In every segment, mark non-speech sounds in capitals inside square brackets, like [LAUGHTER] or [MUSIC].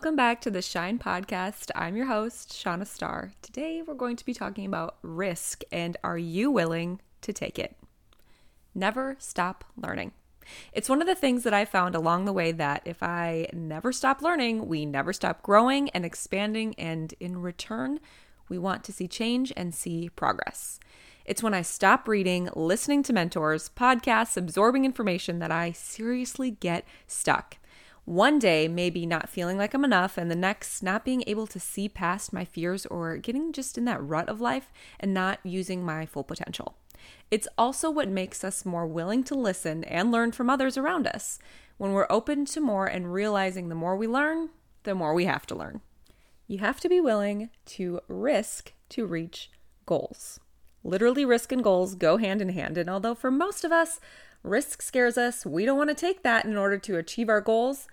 Welcome back to the Shine Podcast. I'm your host, Shanna Starr. Today we're going to be talking about risk and are you willing to take it? Never stop learning. It's one of the things that I found along the way that if I never stop learning, we never stop growing and expanding, and in return, we want to see change and see progress. It's when I stop reading, listening to mentors, podcasts, absorbing information that I seriously get stuck. One day, maybe not feeling like I'm enough, and the next, not being able to see past my fears or getting just in that rut of life and not using my full potential. It's also what makes us more willing to listen and learn from others around us. When we're open to more and realizing the more we learn, the more we have to learn. You have to be willing to risk to reach goals. Literally, risk and goals go hand in hand. And although for most of us, risk scares us, we don't want to take that in order to achieve our goals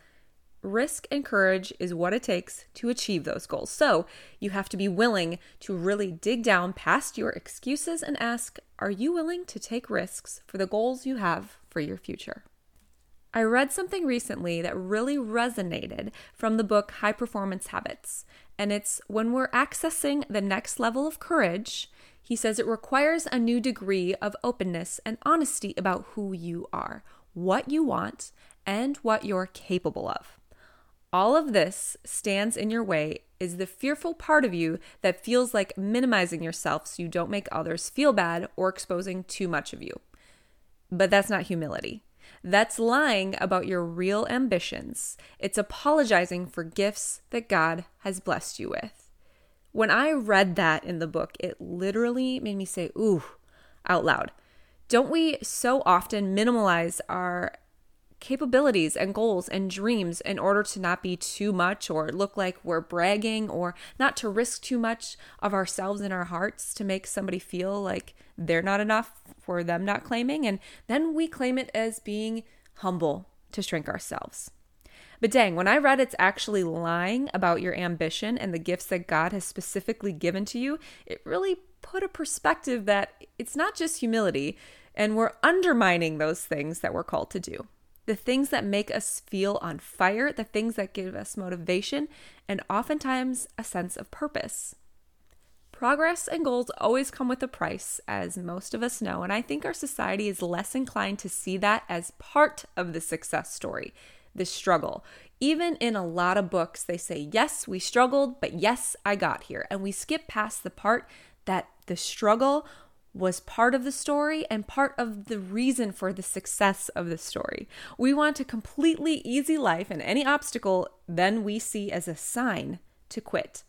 risk and courage is what it takes to achieve those goals. So you have to be willing to really dig down past your excuses and ask Are you willing to take risks for the goals you have for your future? I read something recently that really resonated from the book High Performance Habits. And it's when we're accessing the next level of courage, he says it requires a new degree of openness and honesty about who you are, what you want, and what you're capable of all of this stands in your way is the fearful part of you that feels like minimizing yourself so you don't make others feel bad or exposing too much of you. But that's not humility. That's lying about your real ambitions. It's apologizing for gifts that God has blessed you with. When I read that in the book, it literally made me say, ooh, out loud. Don't we so often minimalize our capabilities and goals and dreams in order to not be too much or look like we're bragging or not to risk too much of ourselves in our hearts to make somebody feel like they're not enough for them not claiming. And then we claim it as being humble to shrink ourselves. But dang, when I read it's actually lying about your ambition and the gifts that God has specifically given to you, it really put a perspective that it's not just humility and we're undermining those things that we're called to do the things that make us feel on fire, the things that give us motivation, and oftentimes a sense of purpose. Progress and goals always come with a price, as most of us know, and I think our society is less inclined to see that as part of the success story, the struggle. Even in a lot of books, they say, Yes, we struggled, but yes, I got here. And we skip past the part that the struggle was part of the story and part of the reason for the success of the story. We want a completely easy life, and any obstacle then we see as a sign to quit.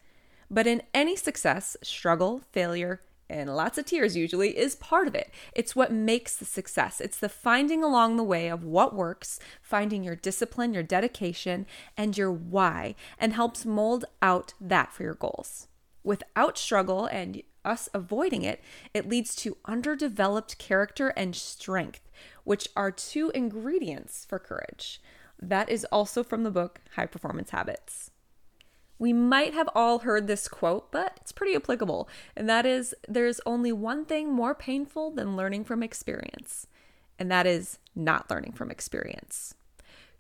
But in any success, struggle, failure, and lots of tears usually is part of it. It's what makes the success. It's the finding along the way of what works, finding your discipline, your dedication, and your why, and helps mold out that for your goals. Without struggle and us avoiding it, it leads to underdeveloped character and strength, which are two ingredients for courage. That is also from the book High Performance Habits. We might have all heard this quote, but it's pretty applicable, and that is there's only one thing more painful than learning from experience, and that is not learning from experience.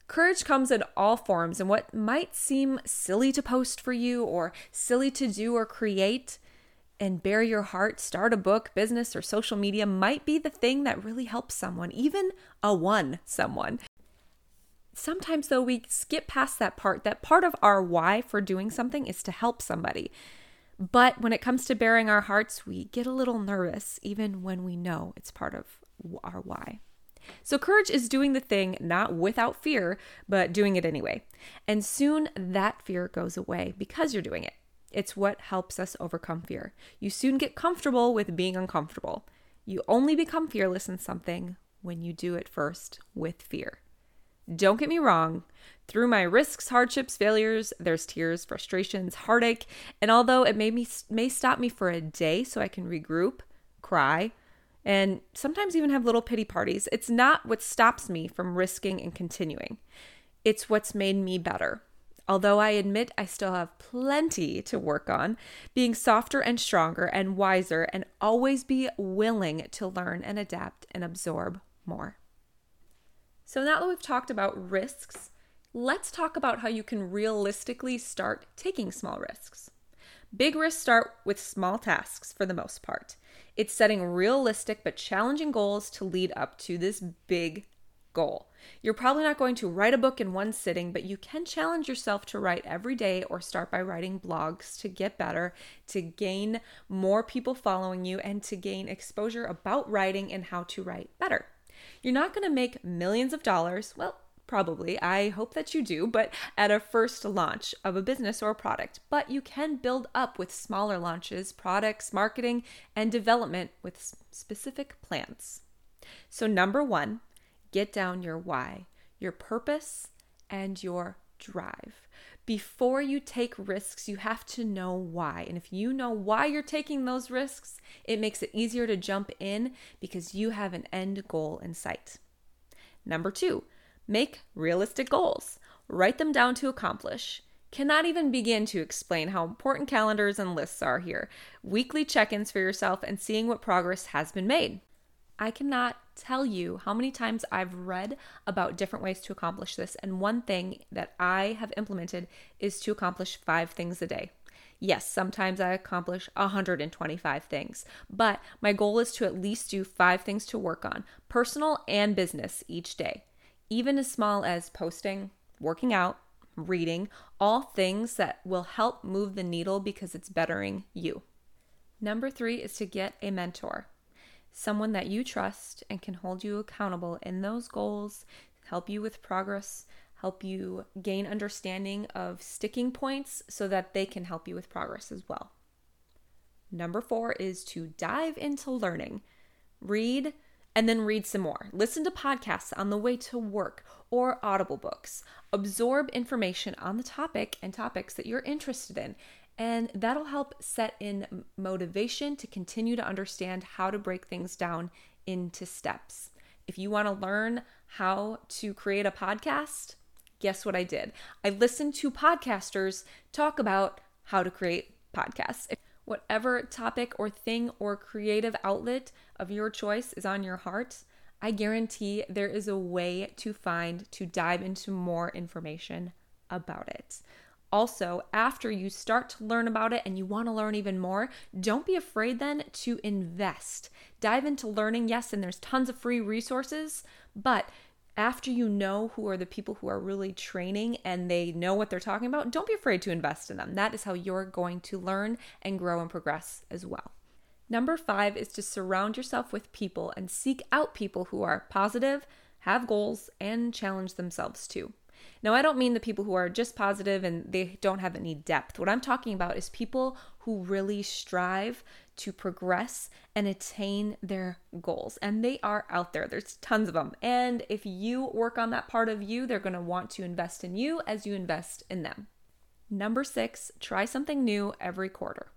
Courage comes in all forms, and what might seem silly to post for you or silly to do or create and bare your heart, start a book, business, or social media might be the thing that really helps someone, even a one someone. Sometimes, though, we skip past that part. That part of our why for doing something is to help somebody. But when it comes to bearing our hearts, we get a little nervous, even when we know it's part of our why. So, courage is doing the thing not without fear, but doing it anyway. And soon that fear goes away because you're doing it. It's what helps us overcome fear. You soon get comfortable with being uncomfortable. You only become fearless in something when you do it first with fear. Don't get me wrong, through my risks, hardships, failures, there's tears, frustrations, heartache, and although it may, may stop me for a day so I can regroup, cry, and sometimes even have little pity parties, it's not what stops me from risking and continuing. It's what's made me better. Although I admit I still have plenty to work on, being softer and stronger and wiser, and always be willing to learn and adapt and absorb more. So, now that we've talked about risks, let's talk about how you can realistically start taking small risks. Big risks start with small tasks for the most part. It's setting realistic but challenging goals to lead up to this big goal. You're probably not going to write a book in one sitting, but you can challenge yourself to write every day or start by writing blogs to get better, to gain more people following you, and to gain exposure about writing and how to write better. You're not going to make millions of dollars. Well, probably. I hope that you do, but at a first launch of a business or a product. But you can build up with smaller launches, products, marketing, and development with specific plans. So, number one, get down your why, your purpose, and your drive. Before you take risks, you have to know why. And if you know why you're taking those risks, it makes it easier to jump in because you have an end goal in sight. Number two, make realistic goals. Write them down to accomplish. Cannot even begin to explain how important calendars and lists are here. Weekly check ins for yourself and seeing what progress has been made. I cannot tell you how many times I've read about different ways to accomplish this. And one thing that I have implemented is to accomplish five things a day. Yes, sometimes I accomplish 125 things, but my goal is to at least do five things to work on, personal and business, each day. Even as small as posting, working out, reading, all things that will help move the needle because it's bettering you. Number three is to get a mentor someone that you trust and can hold you accountable in those goals, help you with progress, help you gain understanding of sticking points so that they can help you with progress as well. Number four is to dive into learning. Read and then read some more. Listen to podcasts on the way to work or audible books. Absorb information on the topic and topics that you're interested in and that'll help set in motivation to continue to understand how to break things down into steps. If you want to learn how to create a podcast, guess what I did? I listened to podcasters talk about how to create podcasts. Whatever topic or thing or creative outlet of your choice is on your heart, I guarantee there is a way to find to dive into more information about it. Also, after you start to learn about it and you want to learn even more, don't be afraid then to invest. Dive into learning, yes, and there's tons of free resources, but after you know who are the people who are really training and they know what they're talking about, don't be afraid to invest in them. That is how you're going to learn and grow and progress as well. Number five is to surround yourself with people and seek out people who are positive, have goals, and challenge themselves too. Now, I don't mean the people who are just positive and they don't have any depth. What I'm talking about is people who really strive to progress and attain their goals. And they are out there. There's tons of them. And if you work on that part of you, they're going to want to invest in you as you invest in them. Number six, try something new every quarter.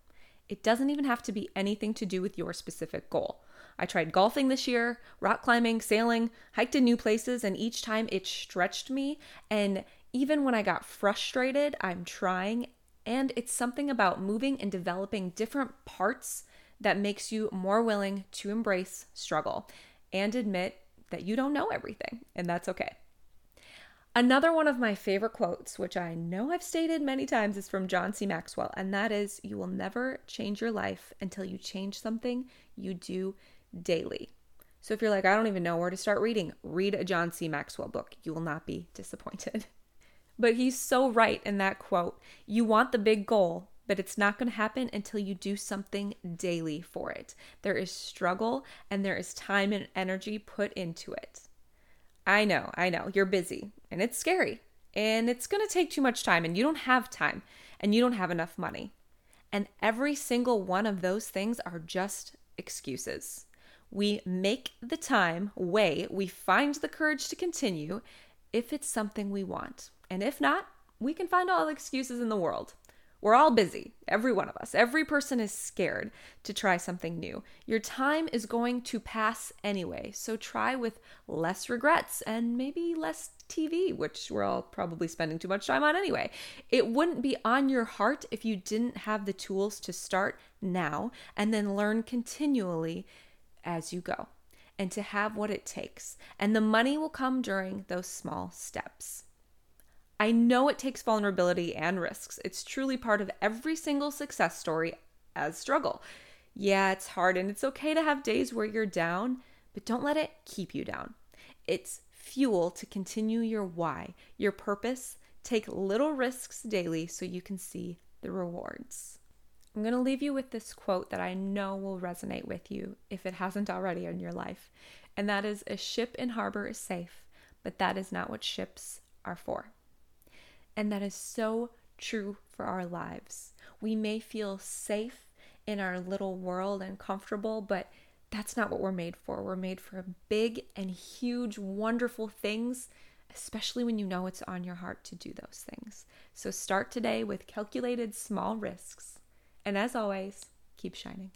It doesn't even have to be anything to do with your specific goal. I tried golfing this year, rock climbing, sailing, hiked in new places, and each time it stretched me. And even when I got frustrated, I'm trying. And it's something about moving and developing different parts that makes you more willing to embrace struggle and admit that you don't know everything, and that's okay. Another one of my favorite quotes, which I know I've stated many times, is from John C. Maxwell, and that is You will never change your life until you change something you do daily. So if you're like, I don't even know where to start reading, read a John C. Maxwell book. You will not be disappointed. [LAUGHS] But he's so right in that quote. You want the big goal, but it's not going to happen until you do something daily for it. There is struggle and there is time and energy put into it. I know, I know, you're busy and it's scary and it's going to take too much time and you don't have time and you don't have enough money. And every single one of those things are just excuses. We make the time, wait, we find the courage to continue if it's something we want. And if not, we can find all the excuses in the world. We're all busy, every one of us. Every person is scared to try something new. Your time is going to pass anyway, so try with less regrets and maybe less TV, which we're all probably spending too much time on anyway. It wouldn't be on your heart if you didn't have the tools to start now and then learn continually as you go and to have what it takes. And the money will come during those small steps. I know it takes vulnerability and risks. It's truly part of every single success story as struggle. Yeah, it's hard and it's okay to have days where you're down, but don't let it keep you down. It's fuel to continue your why, your purpose. Take little risks daily so you can see the rewards. I'm going to leave you with this quote that I know will resonate with you if it hasn't already in your life. And that is A ship in harbor is safe, but that is not what ships are for. And that is so true for our lives. We may feel safe in our little world and comfortable, but that's not what we're made for. We're made for big and huge, wonderful things, especially when you know it's on your heart to do those things. So start today with calculated small risks. And as always, keep shining.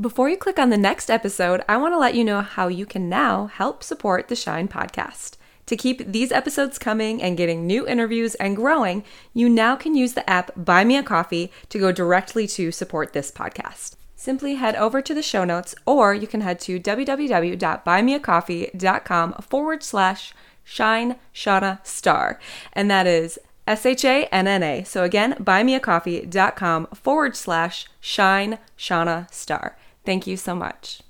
Before you click on the next episode, I want to let you know how you can now help support the Shine podcast. To keep these episodes coming and getting new interviews and growing, you now can use the app Buy Me a Coffee to go directly to support this podcast simply head over to the show notes or you can head to www.buymeacoffee.com forward slash shine shanna star. And that is S H A N N A. So again, buymeacoffee.com forward slash shine shanna star. Thank you so much.